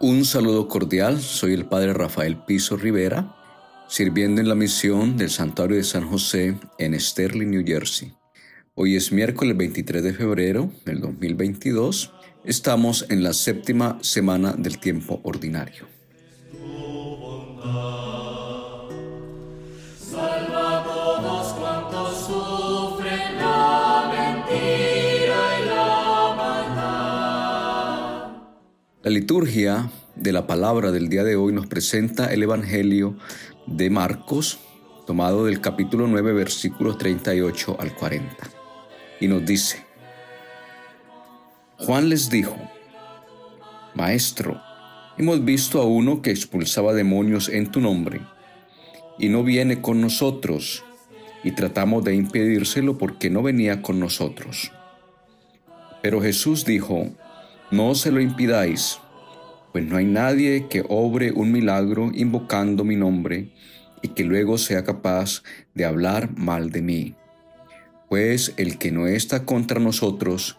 Un saludo cordial, soy el Padre Rafael Piso Rivera, sirviendo en la misión del Santuario de San José en Sterling, New Jersey. Hoy es miércoles 23 de febrero del 2022. Estamos en la séptima semana del tiempo ordinario. La liturgia de la palabra del día de hoy nos presenta el Evangelio de Marcos, tomado del capítulo 9, versículos 38 al 40. Y nos dice, Juan les dijo, Maestro, hemos visto a uno que expulsaba demonios en tu nombre, y no viene con nosotros, y tratamos de impedírselo porque no venía con nosotros. Pero Jesús dijo, no se lo impidáis, pues no hay nadie que obre un milagro invocando mi nombre y que luego sea capaz de hablar mal de mí. Pues el que no está contra nosotros,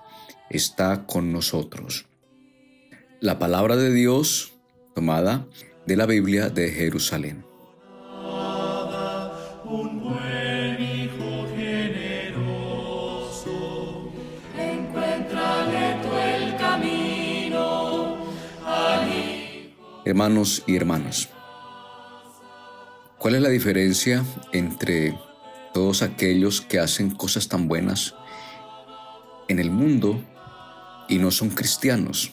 está con nosotros. La palabra de Dios tomada de la Biblia de Jerusalén. Hermanos y hermanas, ¿cuál es la diferencia entre todos aquellos que hacen cosas tan buenas en el mundo y no son cristianos?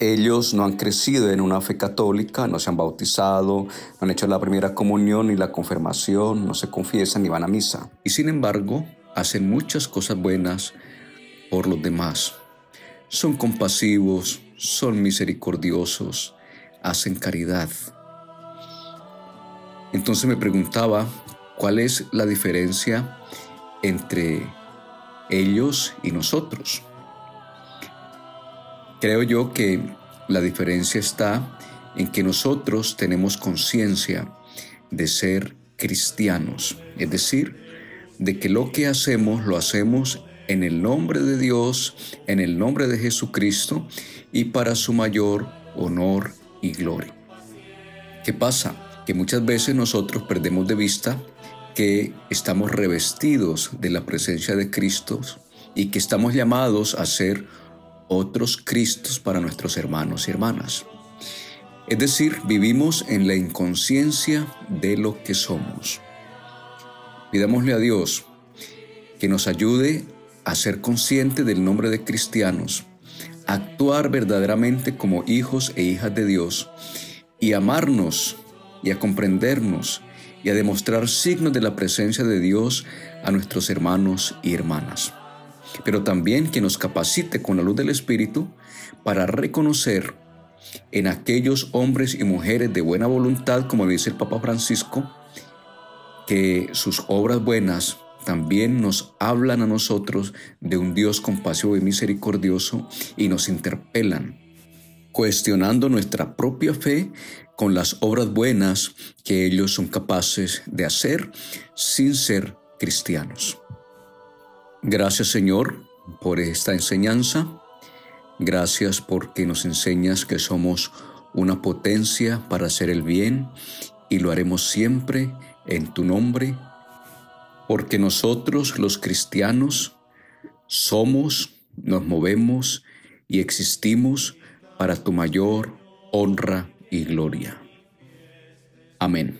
Ellos no han crecido en una fe católica, no se han bautizado, no han hecho la primera comunión ni la confirmación, no se confiesan ni van a misa. Y sin embargo, hacen muchas cosas buenas por los demás. Son compasivos, son misericordiosos, hacen caridad. Entonces me preguntaba cuál es la diferencia entre ellos y nosotros. Creo yo que la diferencia está en que nosotros tenemos conciencia de ser cristianos, es decir, de que lo que hacemos lo hacemos en el nombre de Dios, en el nombre de Jesucristo y para su mayor honor y gloria. ¿Qué pasa? Que muchas veces nosotros perdemos de vista que estamos revestidos de la presencia de Cristo y que estamos llamados a ser otros Cristos para nuestros hermanos y hermanas. Es decir, vivimos en la inconsciencia de lo que somos. Pidámosle a Dios que nos ayude a ser consciente del nombre de cristianos actuar verdaderamente como hijos e hijas de Dios y amarnos y a comprendernos y a demostrar signos de la presencia de Dios a nuestros hermanos y hermanas. Pero también que nos capacite con la luz del Espíritu para reconocer en aquellos hombres y mujeres de buena voluntad, como dice el Papa Francisco, que sus obras buenas también nos hablan a nosotros de un Dios compasivo y misericordioso y nos interpelan, cuestionando nuestra propia fe con las obras buenas que ellos son capaces de hacer sin ser cristianos. Gracias Señor por esta enseñanza. Gracias porque nos enseñas que somos una potencia para hacer el bien y lo haremos siempre en tu nombre porque nosotros los cristianos somos, nos movemos y existimos para tu mayor honra y gloria. Amén.